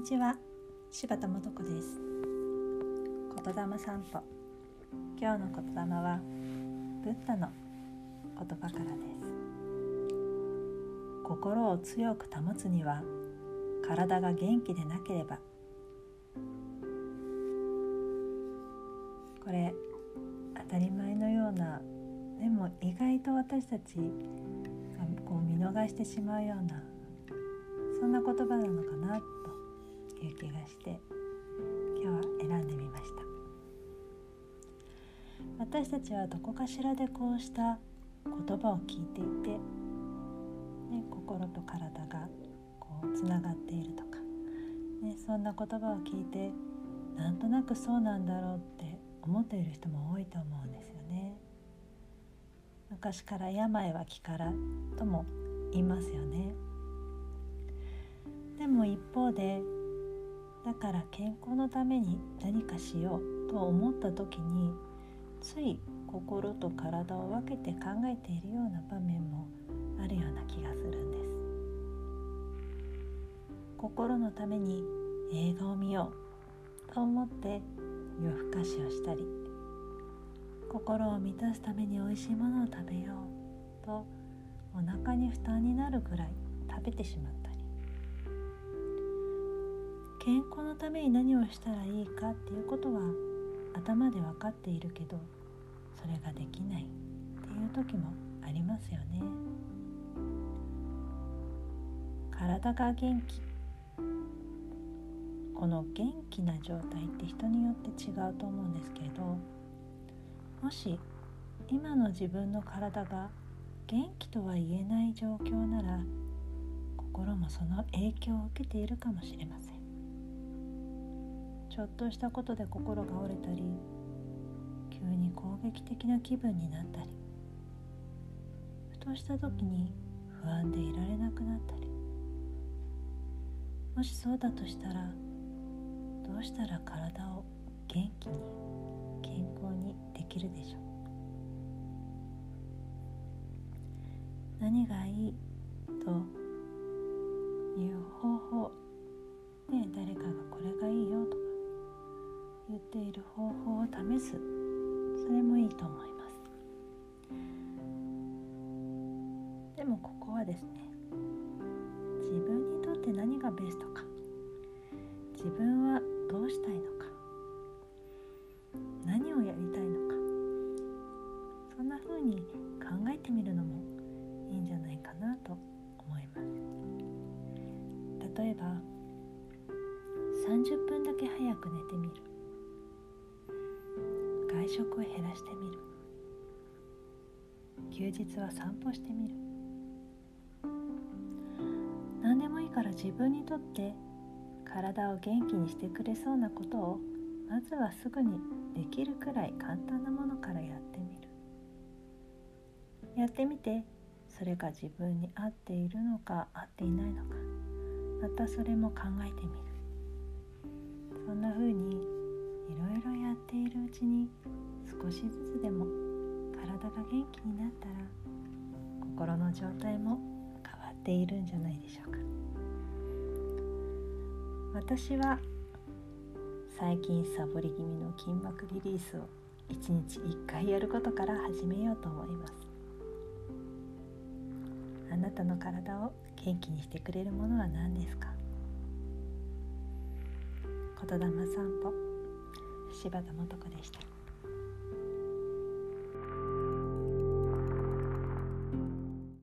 にちは。柴田素子です。言霊散歩今日の言霊はブッダの言葉からです。心を強く保つには体が元気でなければ。これ当たり前のようなでも意外と私たちがこう見逃してしまうようなそんな言葉なのかなという気がして今日は選んでみました。私たちはどこかしらでこうした言葉を聞いていて、ね、心と体がこうつながっているとか、ね、そんな言葉を聞いてなんとなくそうなんだろうって思っている人も多いと思うんですよね。昔から病は気からとも言いますよね。でも一方でだから健康のために何かしようと思った時につい心と体を分けて考えているような場面もあるような気がするんです。心のために映画を見ようと思って夜更かしをしたり心を満たすためにおいしいものを食べようとお腹に負担になるぐらい食べてしまった。健康のために何をしたらいいかっていうことは頭で分かっているけどそれができないっていう時もありますよね。体が元気。この元気な状態って人によって違うと思うんですけどもし今の自分の体が元気とは言えない状況なら心もその影響を受けているかもしれません。ょっとしたことで心が折れたり急に攻撃的な気分になったりふとした時に不安でいられなくなったり。もしそうだとしたらどうしたら体を元気に健康にできるでしょう。何がいいという方法ね誰かっている方法を試す。それもいいと思います。でもここはですね。自分にとって何がベストか。自分はどうしたいのか。何をやりたいのか。そんな風に考えてみるのもいいんじゃないかなと思います。例えば30分だけ早く寝てみる。食を減らしてみる。休日は散歩してみる。何でもいいから自分にとって体を元気にしてくれそうなことをまずはすぐにできるくらい簡単なものからやってみる。やってみてそれが自分に合っているのか合っていないのかまたそれも考えてみる。ているうちに少しずつでも体が元気になったら心の状態も変わっているんじゃないでしょうか。私は最近サボり気味の筋膜リリースを1日1回やることから始めようと思います。あなたの体を元気にしてくれるものは何ですか？言霊散歩柴田素子でした。